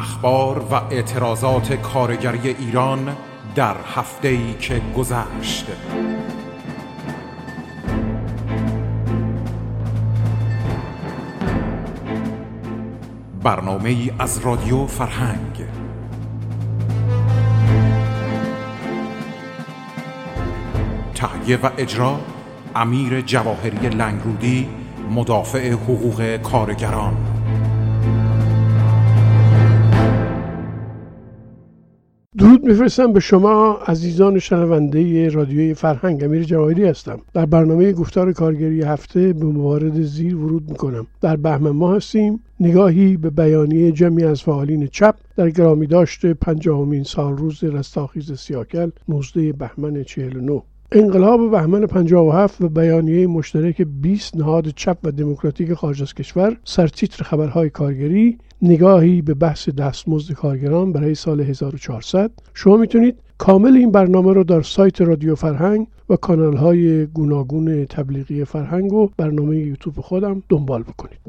اخبار و اعتراضات کارگری ایران در هفته ای که گذشت. برنامه ای از رادیو فرهنگ. تهیه و اجرا امیر جواهری لنگرودی مدافع حقوق کارگران. درود میفرستم به شما عزیزان شنونده رادیوی فرهنگ. امیر جواهری هستم. در برنامه گفتار کارگری هفته به موارد زیر ورود می‌کنم. در بهمن ما هستیم. نگاهی به بیانیه جمعی از فعالین چپ در گرامی داشته پنجاهمین سال روز رستاخیز سیاکل 19 بهمن 49 انقلاب بهمن 57 و بیانیه مشترک 20 نهاد چپ و دموکراتیک خارج از کشور سرتیتر خبرهای کارگری نگاهی به بحث دستمزد کارگران برای سال 1400 شما می‌تونید کامل این برنامه رو در سایت رادیو فرهنگ و کانال های گوناگون تبلیغی فرهنگ و برنامه یوتیوب خودم دنبال بکنید.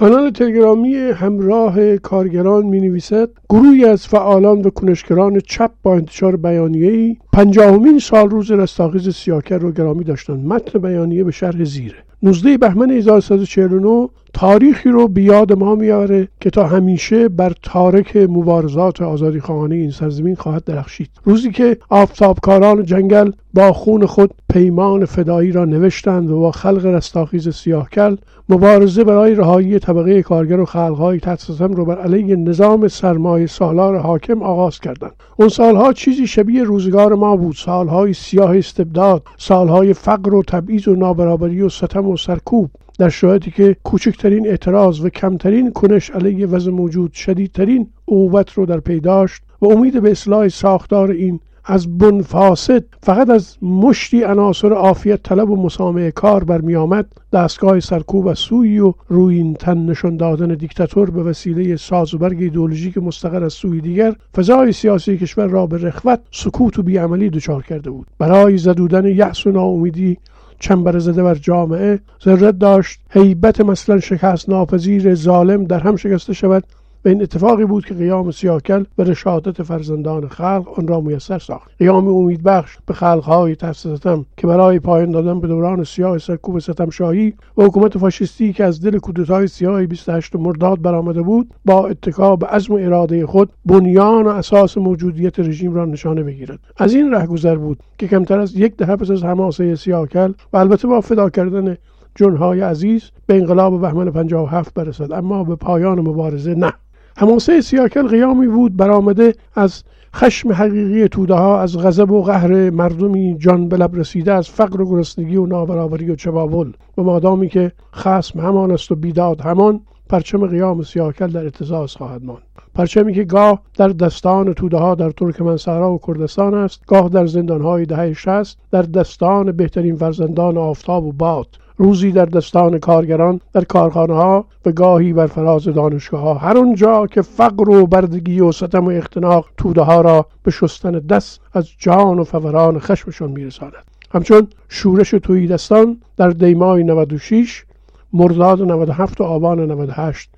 کانال تلگرامی همراه کارگران می نویسد گروهی از فعالان و کنشگران چپ با انتشار بیانیه ای پنجاهمین سال روز رستاخیز سیاکر رو گرامی داشتند. متن بیانیه به شرح زیره. 19 بهمن 1349 تاریخی رو به یاد ما میاره که تا همیشه بر تارک مبارزات آزادی خواهانه این سرزمین خواهد درخشید. روزی که آفتابکاران جنگل با خون خود پیمان فدایی را نوشتند و با خلق رستاخیز سیاهکل مبارزه برای رهایی طبقه کارگر و خلقهای تحت ستم رو بر علیه نظام سرمایه سالار حاکم آغاز کردند. اون سالها چیزی شبیه روزگار ما بود. سالهای سیاه استبداد سالهای فقر و تبعیض و نابرابری و ستم و سرکوب. در شرایطی که کوچکترین اعتراض و کمترین کنش علیه وضع موجود شدیدترین عقوبت رو در پی داشت و امید به اصلاح ساختار این از بن فاسد فقط از مشتی عناصر عافیت طلب و مسامه کار برمی آمد دستگاه سرکوب و سوی و روی این تن نشان دادن دیکتاتور به وسیله ساز و برگ ایدئولوژیک مستقر از سوی دیگر فضای سیاسی کشور را به رخوت سکوت و بیعملی دچار کرده بود. برای زدودن یأس و ناامیدی چنبر زده بر جامعه ضرورت داشت هیبت مثلا شکست ناپذیر ظالم در هم شکسته شود. و این اتفاقی بود که قیام سیاکل به رشادت فرزندان خلق آن را میسر ساخت. قیام امیدبخش به خلقهای تحت ستم که برای پایان دادن به دوران سیاه سرکوب ستم شاهی و حکومت فاشisتی که از دل کودتای سیاه 28 مرداد برآمده بود با اتکا به عزم و اراده خود بنیان و اساس موجودیت رژیم را نشانه بگیرد. از این رهگذر بود که کمتر از یک دهه پس از حماسه سیاکل و البته با فدا کردن جنهای عزیز به انقلاب بهمن 57 برسد اما به پایان مبارزه نه. حماسه سیاکل قیامی بود برآمده از خشم حقیقی توده ها از غضب و قهر مردمی جان به لب رسیده از فقر و گرسنگی و نابرابری و چبابل و مادامی که خسم همان است و بیداد همان پرچم قیام سیاکل در اتزاز خواهد ماند. پرچمی که گاه در دستان توده ها در ترکمنسارا و کردستان است گاه در زندانهای دهه شست در دستان بهترین فرزندان آفتاب و باد. روزی در دستان کارگران در کارخانه ها و گاهی بر فراز دانشگاه ها هر اونجا که فقر و بردگی و ستم و اختناق توده ها را به شستن دست از جان و فوران خشمشان میرساند. همچون شورش توی دستان در دیمای 96 مرداد 97 و آبان 98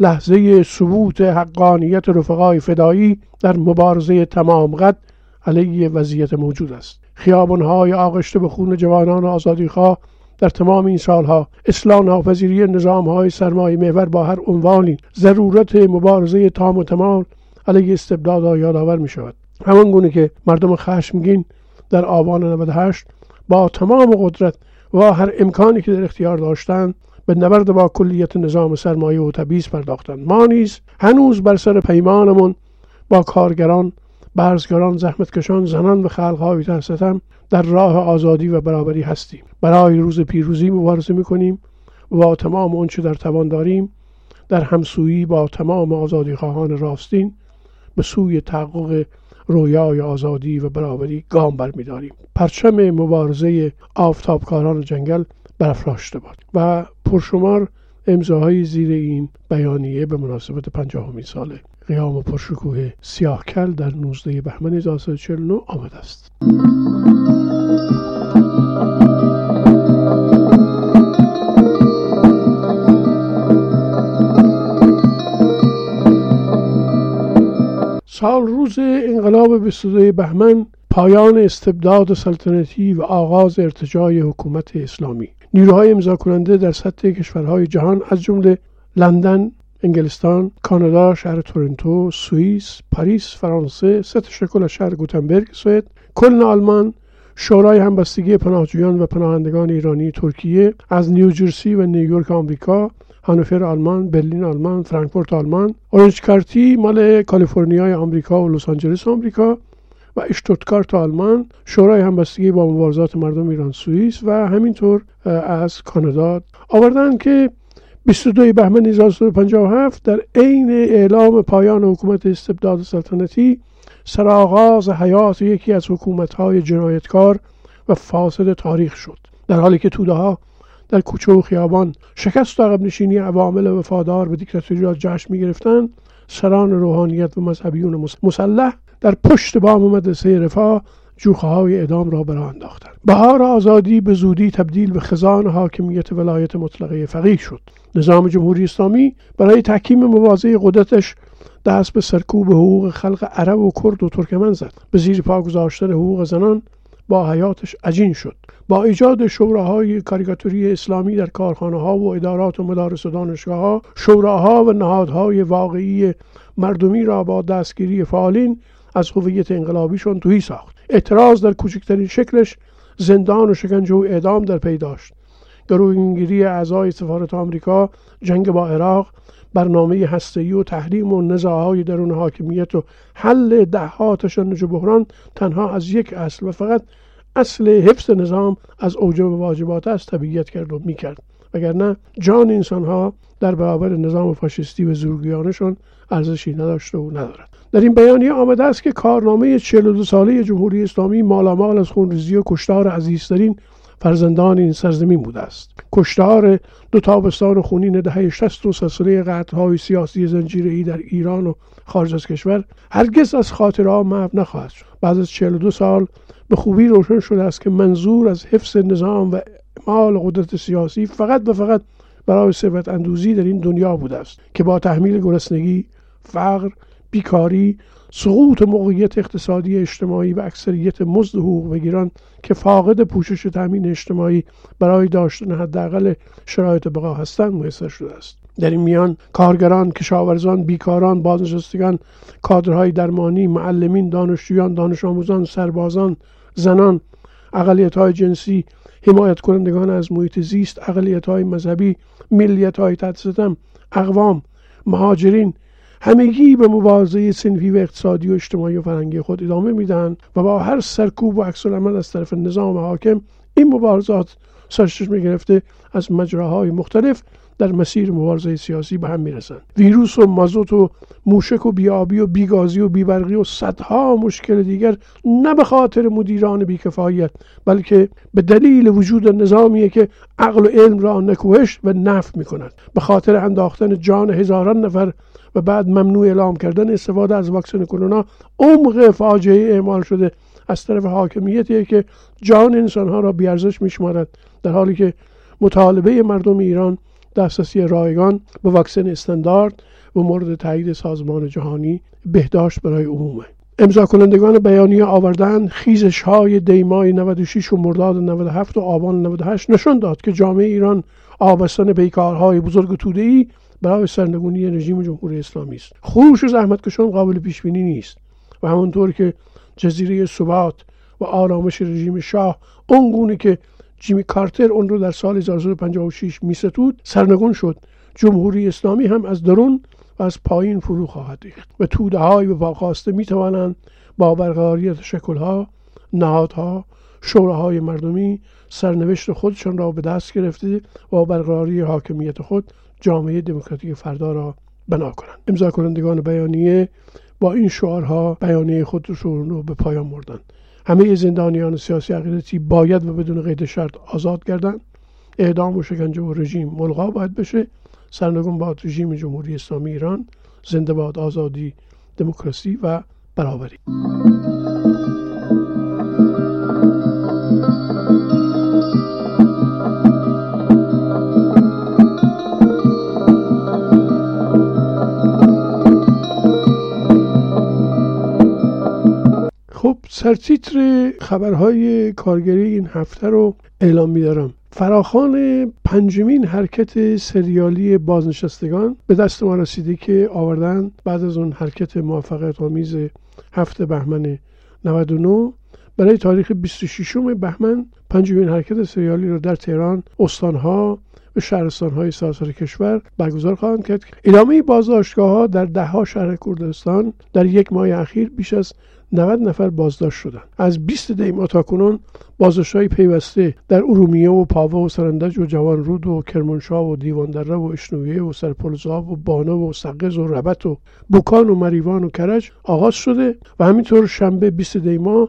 لحظه ثبوت حقانیت رفقای فدایی در مبارزه تمام قد علیه وضعیت موجود است. خیابانهای آغشته به خون جوانان آزادیخواه در تمام این سالها اصلاح ناپذیری نظام های سرمایه محور با هر عنوانی ضرورت مبارزه تام و تمام علیه استبداد یادآور می شود همان گونه که مردم خشمگین در آبان 98 با تمام قدرت و هر امکانی که در اختیار داشتند به نبرد با کلیت نظام سرمایه و تبعیض پرداختند. ما نیز هنوز بر سر پیمانمون با کارگران برزگران زحمتکشان زنان و خلقهای تحت در راه آزادی و برابری هستیم. برای روز پیروزی مبارزه می‌کنیم و با تمام آنچه در توان داریم در همسویی با تمام آزادی خواهان راستین به سوی تحقق رویای آزادی و برابری گام برمیداریم. پرچم مبارزه آفتابکاران جنگل برافراشته باد و پرشمار امضاهای زیر این بیانیه به مناسبت پنجاهمین سال قیام پرشکوه سیاهکل در 19 بهمن 1949 آمده است. سال روز انقلاب 22 بهمن پایان استبداد سلطنتی و آغاز ارتجای حکومت اسلامی. نیروهای امضا کننده در سطح کشورهای جهان از جمله لندن انگلستان، کانادا، شهر تورنتو، سوئیس، پاریس، فرانسه، ست شکل شهر گوتنبرگ، سوئد، کلن آلمان، شورای همبستگی پناهجویان و پناهندگان ایرانی ترکیه از نیوجرسی و نیویورک آمریکا هانوفر آلمان، برلین آلمان، فرانکفورت آلمان، اورنج کارتی مال کالیفرنیا آمریکا و لس آنجلس آمریکا و اشتوتگارت آلمان شورای همبستگی با مبارزات مردم ایران سوئیس و همینطور از کانادا. آوردن که 22 بهمن 1357 در عین اعلام پایان حکومت استبداد سلطنتی سرآغاز حیات یکی از حکومت‌های جنایتکار و فاسد تاریخ شد. در حالی که توده ها در کوچه و خیابان شکست و عقب نشینی عوامل وفادار به دیکتاتوری را جشن می‌گرفتند سران روحانیت و مذهبیون مسلح در پشت بام مدرسه رفاه جوخه های اعدام را برا انداختند. بهار آزادی به زودی تبدیل به خزان حاکمیت ولایت مطلقه فقیه شد. نظام جمهوری اسلامی برای تحکیم مواضع قدرتش دست به سرکوب حقوق خلق عرب و کرد و ترکمن زد. به زیر پا گذاشتن حقوق زنان با حیاتش عجین شد. با ایجاد شوراهای کاریکاتوری اسلامی در کارخانه ها و ادارات و مدارس و دانشگاه ها شوراها و نهادهای واقعی مردمی را با دستگیری فعالین از هویت انقلابیشون توهی ساخت. اعتراض در کوچکترین شکلش زندان و شکنجه و اعدام در پی داشت. گروهگیری اعضای سفارت آمریکا جنگ با عراق برنامه هسته‌ای و تحریم و نزاعهای درون حاکمیت و حل دهها تشنج بحران تنها از یک اصل و فقط اصل حفظ نظام از اوجب واجبات است طبیعت کرد و می‌کرد. وگرنه جان انسانها در برابر نظام فاشisتی و زورگیانشون ارزشی نداشته و ندارد. در این بیانیه آمده است که کارنامه 42 ساله جمهوری اسلامی مالامال از خونریزی و کشتار عزیزترین فرزندان این سرزمین بوده است. کشتار دو تابستان خونین دهه 60 و سلسله قتل‌های سیاسی زنجیره‌ای در ایران و خارج از کشور هرگز از خاطرها محو نخواهد شد. بعد از 42 سال به خوبی روشن شده است که منظور از حفظ نظام و اعمال قدرت سیاسی فقط و فقط برای ثروت اندوزی در این دنیا بوده است که با تحمیل گرسنگی فقر بیکاری سقوط موقعیت اقتصادی اجتماعی و اکثریت مزد حقوق بگیران که فاقد پوشش تامین اجتماعی برای داشتن حداقل شرایط بقا هستند میسر شده است. در این میان کارگران کشاورزان بیکاران بازنشستگان کادرهای درمانی معلمین دانشجویان دانش آموزان سربازان زنان اقلیت های جنسی حمایت کنندگان از محیط زیست اقلیت های مذهبی ملیت های اقوام مهاجرین همگی به مبارزه سنفی و اقتصادی و اجتماعی و فرهنگی خود ادامه میدن و با هر سرکوب و عکس عمل از طرف نظام حاکم این مبارزات سرچشمه گرفته از مجراهای مختلف در مسیر مبارزه سیاسی به هم می‌رسند. ویروس و مازوت و موشک و بیابی و بیگازی و بیبرقی و صدها مشکل دیگر نه به خاطر مدیران بیکفایت بلکه به دلیل وجود نظامیه که عقل و علم را نکوهش و نف می کند به خاطر انداختن جان هزاران نفر و بعد ممنوع اعلام کردن استفاده از واکسن کرونا عمق فاجعه اعمال شده. از طرف حاکمیتی که جان انسانها را بیارزش میشمارد در حالی که مطالبه مردم ایران دسترسی رایگان به واکسن استاندارد و مورد تایید سازمان جهانی بهداشت برای عمومه. امضا کنندگان بیانیه آوردن خیزش های دیمای 96 و مرداد 97 و آبان 98 نشان داد که جامعه ایران آبستن بیکارهای بزرگ توده ای برای سرنگونی رژیم جمهوری اسلامی است. خروش زحمتکشان قابل پیش بینی نیست و همونطور که جزیره ثبات و آرامش رژیم شاه اونگونه که جیمی کارتر اون رو در سال 1956 میستود سرنگون شد. جمهوری اسلامی هم از درون و از پایین فرو خواهد ریخت و توده های به پاخواسته می توانند با برقراری تشکلها نهادها شوراهای مردمی سرنوشت خودشان را به دست گرفته و برقراری حاکمیت خود جامعه دموکراتیک فردا را بنا کنند. امضا کنندگان بیانیه با این شعارها بیانیه خودشون رو به پایان بردند. همه زندانیان سیاسی عقیدتی باید و بدون قید شرط آزاد گردند. اعدام و شکنجه و رژیم ملغا باید بشه. سرنگون باد رژیم جمهوری اسلامی ایران زنده باد آزادی دموکراسی و برابری. سرتیتر خبرهای کارگری این هفته رو اعلام میدارم. فراخان پنجمین حرکت سریالی بازنشستگان به دست ما رسیده که آوردن بعد از اون حرکت موفقیت آمیز هفته بهمن 99 برای تاریخ 26 بهمن پنجمین حرکت سریالی رو در تهران استانها و شهرستانهای سراسر کشور برگزار خواهند کرد. ادامه بازداشتگاه ها در دهها شهر کردستان در یک ماه اخیر بیش از 90 نفر بازداشت شدند. از 20 دیما تا کنون های پیوسته در ارومیه و پاوه و سرندج و جوانرود و کرمانشاه و دیواندره و اشنویه و سرپلزاب و بانه و سقز و ربط و بوکان و مریوان و کرج آغاز شده و همینطور شنبه 20 دیما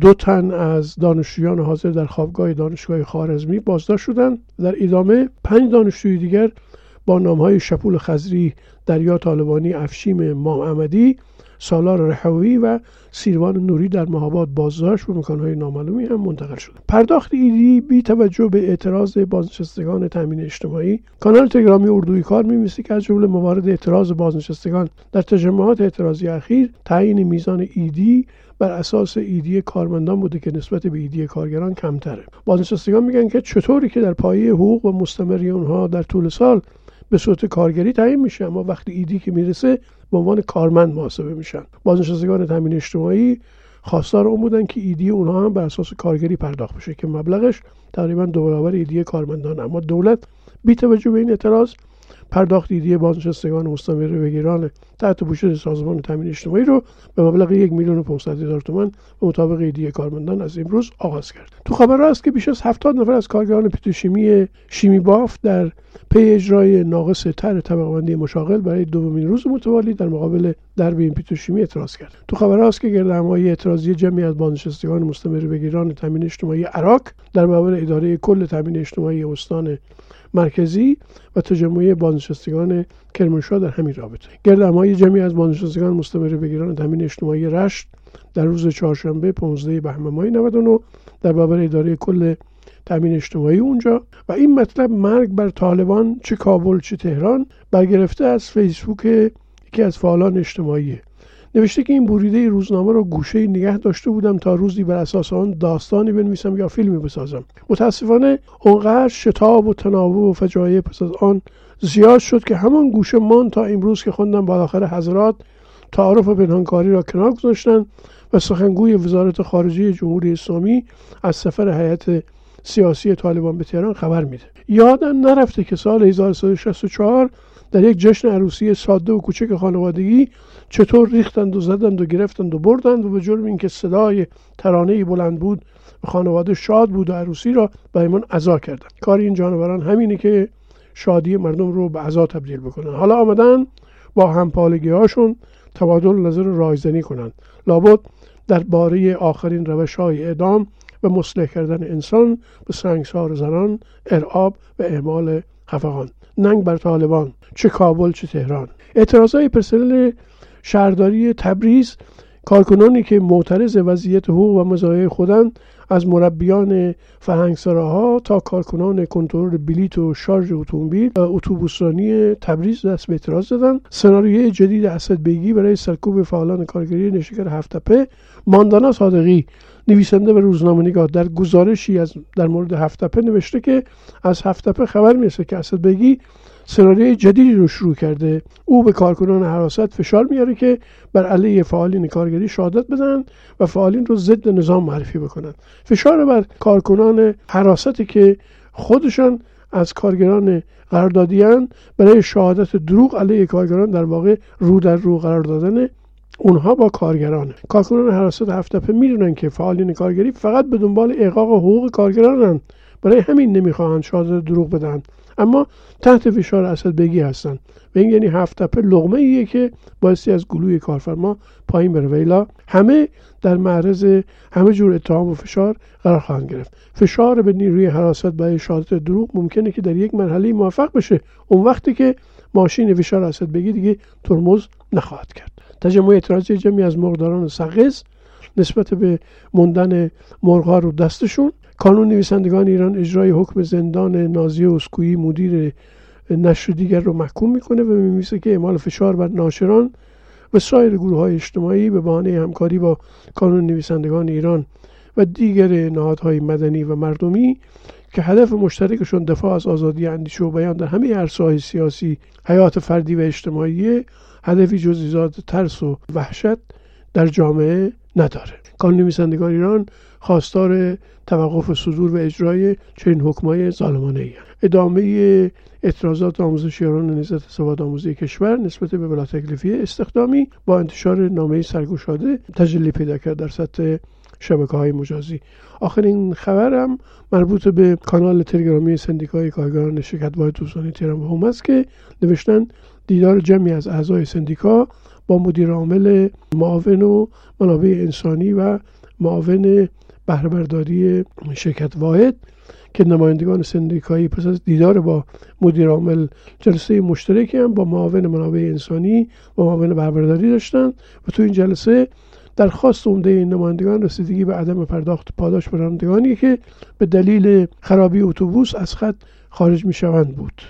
دو تن از دانشجویان حاضر در خوابگاه دانشگاه خارزمی بازداشت شدند. در ادامه پنج دانشجوی دیگر با نامهای شپول خزری دریا طالبانی افشیم مام سالار رحوی و سیروان نوری در مهاباد بازداشت و مکانهای نامعلومی هم منتقل شد پرداخت ایدی بی توجه به اعتراض بازنشستگان تامین اجتماعی. کانال تلگرامی اردوی کار میمیسی که از جمله موارد اعتراض بازنشستگان در تجمعات اعتراضی اخیر تعیین میزان ایدی بر اساس ایدی کارمندان بوده که نسبت به ایدی کارگران کمتره. بازنشستگان میگن که چطوری که در پایه حقوق و مستمری اونها در طول سال به صورت کارگری تعیین میشه اما وقتی ایدی که می‌رسه به عنوان کارمند محاسبه میشن. بازنشستگان تامین اجتماعی خواستار اون بودن که ایدی اونها هم بر اساس کارگری پرداخت بشه که مبلغش تقریبا دو برابر ایدی کارمندان اما دولت بی توجه به این اعتراض پرداخت ایدی بازنشستگان مستمر بگیران تحت پوشش سازمان تامین اجتماعی رو به مبلغ یک میلیون و 500 هزار تومان به مطابق ایدی کارمندان از امروز آغاز کرد. تو خبر است که بیش از 70 نفر از کارگران پیتوشیمی شیمی باف در پی اجرای ناقص طرح طبقه‌بندی مشاغل برای دومین روز متوالی در مقابل درب این پیتوشیمی اعتراض کرد. تو خبر است که گردهمایی اعتراضی جمعی از بازنشستگان مستمر بگیران تامین اجتماعی عراق در مقابل اداره کل تامین اجتماعی استان مرکزی و تجمع بازنشستگان کرمانشاه در همین رابطه. گردهمایی جمعی از بازنشستگان مستمر بگیران تامین اجتماعی رشت در روز چهارشنبه 15 بهمن ماه 99 در برابر اداره کل تامین اجتماعی اونجا و این مطلب مرگ بر طالبان چه کابل چه تهران برگرفته از فیسبوک یکی از فعالان اجتماعی. نوشته که این بریده روزنامه را گوشه نگه داشته بودم تا روزی بر اساس آن داستانی بنویسم یا فیلمی بسازم. متاسفانه اونقدر شتاب و تناوب و فجایع پس از آن زیاد شد که همان گوشه مان تا امروز که خوندم بالاخره حضرات تعارف و پنهانکاری را کنار گذاشتن و سخنگوی وزارت خارجه جمهوری اسلامی از سفر هیئت سیاسی طالبان به تهران خبر میده. یادم نرفته که سال 1364 در یک جشن عروسی ساده و کوچک خانوادگی چطور ریختند و زدند و گرفتند و بردند و به جرم اینکه صدای ترانه بلند بود خانواده شاد بود و عروسی را به ایمان عزا کردند. کار این جانوران همینه که شادی مردم رو به عزا تبدیل بکنن. حالا آمدن با همپالگی هاشون تبادل نظر رایزنی کنند لابد باره آخرین روش های اعدام و مسلح کردن انسان به سنگسار زنان ارعاب و اعمال خفقان. ننگ بر طالبان چه کابل چه تهران. اعتراضای پرسنل شهرداری تبریز کارکنانی که معترض وضعیت حقوق و مزایای خودند از مربیان فرهنگسراها تا کارکنان کنترل بلیت و شارژ اتومبیل اتوبوسرانی تبریز دست به اعتراض زدند سناریوی جدید اسد بیگی برای سرکوب فعالان کارگری نشکر هفتپه ماندانا صادقی نویسنده و روزنامه نگاه در گزارشی از در مورد هفتپه نوشته که از هفتپه خبر می‌رسه که اسد بیگی سناریوی جدیدی رو شروع کرده. او به کارکنان حراست فشار میاره که بر علیه فعالین کارگری شهادت بدن و فعالین رو ضد نظام معرفی بکنن فشار بر کارکنان حراستی که خودشان از کارگران قراردادیان برای شهادت دروغ علیه کارگران در واقع رو در رو قرار دادن اونها با کارگرانه کارکنان حراست هفتپه می‌دونن که فعالین کارگری فقط به دنبال احقاق حقوق کارگرانن برای همین نمی‌خواهند شاهزاده دروغ بدن اما تحت فشار اسد بگی هستند و این یعنی هفت تپه لغمه ایه که بایستی از گلوی کارفرما پایین بره. ویلا همه در معرض همه جور اتهام و فشار قرار خواهند گرفت. فشار به نیروی حراست برای شهادت دروغ ممکنه که در یک مرحله موفق بشه. اون وقتی که ماشین فشار اسد بگی دیگه ترمز نخواهد کرد. تجمع اعتراضی جمعی از مرغداران سقز نسبت به موندن مرغها رو دستشون. کانون نویسندگان ایران اجرای حکم زندان نازی اسکویی مدیر نشر دیگر رو محکوم می‌کنه و میمیسه که اعمال فشار بر ناشران و سایر گروه های اجتماعی به بهانه همکاری با کانون نویسندگان ایران و دیگر نهادهای مدنی و مردمی که هدف مشترکشون دفاع از آزادی اندیشه و بیان در همه عرصه‌های سیاسی حیات فردی و اجتماعی هدفی جز ایجاد ترس و وحشت در جامعه نداره. کانون نویسندگان ایران خواستار توقف صدور و اجرای چنین حکمای ظالمانه ای ادامه اعتراضات آموزشیاران نهضت سواد آموزی کشور نسبت به بلا تکلیفی استخدامی با انتشار نامه سرگشاده تجلی پیدا کرد در سطح شبکه های مجازی. آخرین خبرم مربوط به کانال تلگرامی سندیکای کارگران شرکت واحد دوستانی تهران و هم است که نوشتن دیدار جمعی از اعضای سندیکا با مدیر عامل معاون و منابع انسانی و معاون بهرهبرداری شرکت واحد که نمایندگان سندیکایی پس از دیدار با مدیر عامل جلسه مشترکی هم با معاون منابع انسانی و معاون بهرهبرداری داشتن و تو این جلسه درخواست عمده این نمایندگان رسیدگی به عدم پرداخت پاداش به که به دلیل خرابی اتوبوس از خط خارج می شوند بود.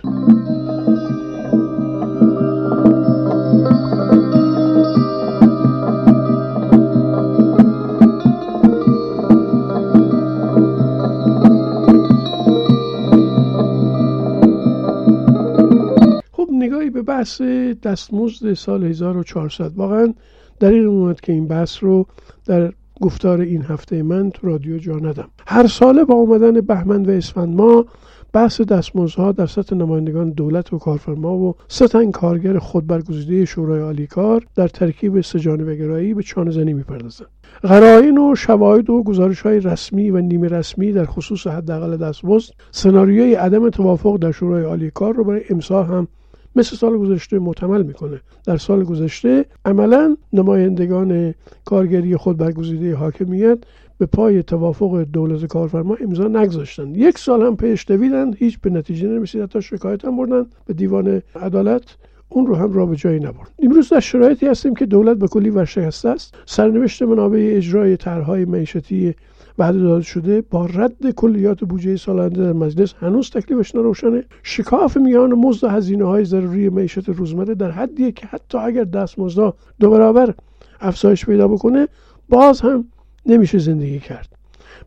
بحث دستمزد سال 1400 واقعا در این اومد که این بحث رو در گفتار این هفته من تو رادیو جا ندم. هر ساله با آمدن بهمن و اسفند ما بحث دستمزدها در سطح نمایندگان دولت و کارفرما و سطح کارگر خود برگزیده شورای عالی کار در ترکیب سجانه گرایی به چانه زنی می‌پردازند. قرائن و شواهد و گزارش های رسمی و نیمه رسمی در خصوص حداقل دستمزد سناریوی عدم توافق در شورای عالی کار رو برای امسال هم مثل سال گذشته محتمل می‌کنه. در سال گذشته عملا نمایندگان کارگری خود برگزیده حاکمیت به پای توافق دولت کارفرما امضا نگذاشتند. یک سال هم پیش دویدن هیچ به نتیجه نرسید حتی شکایت هم بردن به دیوان عدالت. اون رو هم را به جایی نبرد. امروز در شرایطی هستیم که دولت به کلی ورشکسته است. سرنوشت منابع اجرای طرحهای معیشتی بعد داده شده با رد کلیات بودجه سالانه در مجلس هنوز تکلیفش نروشنه شکاف میان مزد و هزینه های ضروری معیشت روزمره در حدیه که حتی اگر دستمزدها دو برابر افزایش پیدا بکنه باز هم نمیشه زندگی کرد.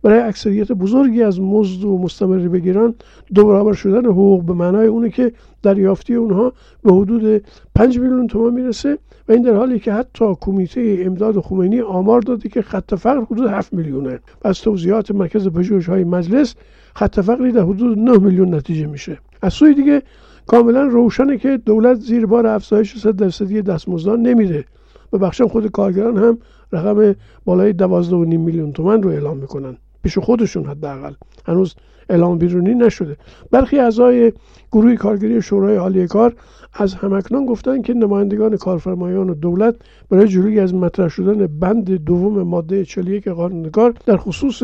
برای اکثریت بزرگی از مزد و مستمر بگیران دو برابر شدن حقوق به معنای اونه که دریافتی اونها به حدود 5 میلیون تومان می‌رسه و این در حالی که حتی کمیته امداد خمینی آمار داده که خط فقر حدود 7 میلیونه. از توضیحات مرکز پژوهش های مجلس خط فقری در حدود 9 میلیون نتیجه میشه. از سوی دیگه کاملا روشنه که دولت زیر بار افزایش 100 درصدی دستمزدان نمیده و بخشم خود کارگران هم رقم بالای 12.5 میلیون تومن رو اعلام می‌کنن. پیش خودشون حداقل. هنوز اعلام بیرونی نشده. برخی اعضای گروه کارگری شورای عالی کار از همکنان گفتند که نمایندگان کارفرمایان و دولت برای جلوی از مطرح شدن بند دوم ماده 41 قانونگار در خصوص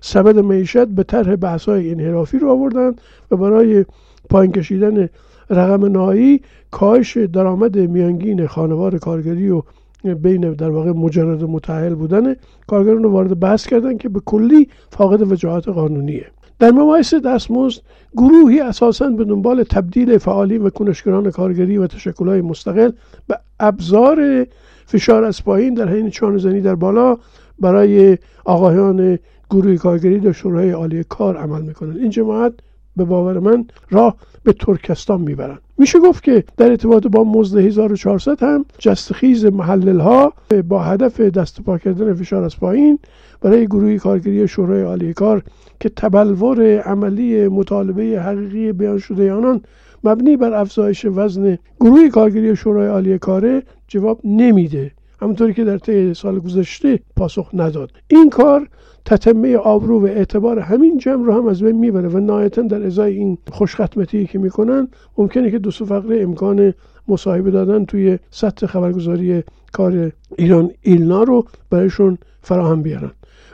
سبد معیشت به طرح بحث‌های انحرافی رو آوردند و برای پایین کشیدن رقم نهایی کاهش درآمد میانگین خانوار کارگری و بین در واقع مجرد متحل بودن کارگران رو وارد بحث کردن که به کلی فاقد وجاهت قانونیه. در مباحث دستمزد گروهی اساسا به دنبال تبدیل فعالین و کنشگران کارگری و تشکلهای مستقل به ابزار فشار از پایین در حین چانهزنی در بالا برای آقایان گروه کارگری در شورای عالی کار عمل می‌کنند. این جماعت به باور من راه به ترکستان می‌برند میشه گفت که در ارتباط با مزد 1400 هم جستخیز محلل ها با هدف دست پا کردن فشار از پایین برای گروهی کارگری شورای عالی کار که تبلور عملی مطالبه حقیقی بیان شده آنان مبنی بر افزایش وزن گروهی کارگری شورای عالی کاره جواب نمیده. همونطوری که در طی سال گذشته پاسخ نداد. این کار تتمه آبرو و اعتبار همین جمع رو هم از بین می‌بره و نهایتا در ازای این خوشختمتی که می‌کنن ممکنه که دو فقره امکان مصاحبه دادن توی سطح خبرگزاری کار ایران ایلنا رو برایشون فراهم بیارن.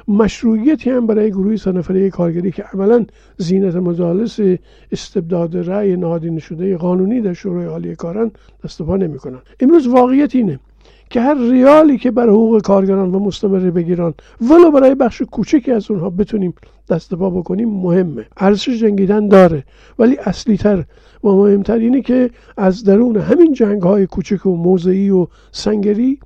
مشروعیتی هم برای گروه سه کارگری که عملا زینت مجالس استبداد رأی نهادینه شده قانونی در شورای عالی کارن دست پا نمی‌کنن. امروز واقعیت اینه که هر ریالی که بر حقوق کارگران و مستمره بگیرن ولو برای بخش کوچکی از اونها بتونیم دست پا بکنیم مهمه. ارزش جنگیدن داره ولی اصلی تر و مهمتر اینه که از درون همین جنگ های کوچک و موضعی و سنگری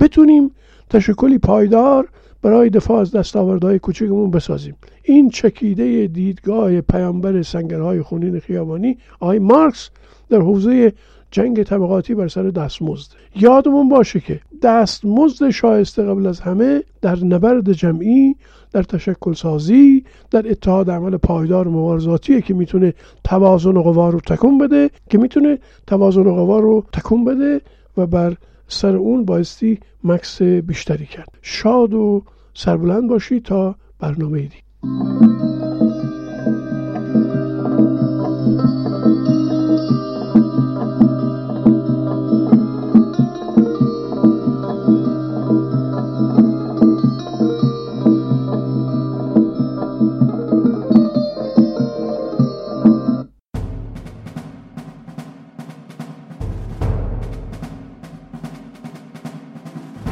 بتونیم تشکلی پایدار برای دفاع از دستاوردهای کوچکمون بسازیم. این چکیده دیدگاه پیامبر سنگرهای خونین خیابانی آقای مارکس در حوزه جنگ طبقاتی بر سر دستمزد. یادمون باشه که دستمزد شایسته قبل از همه در نبرد جمعی در تشکل سازی در اتحاد عمل پایدار مبارزاتیه که می‌تونه توازن قوا رو تکون بده که می‌تونه توازن قوا رو تکون بده و بر سر اون بایستی مکس بیشتری کرد. شاد و سربلند باشی تا برنامه دی.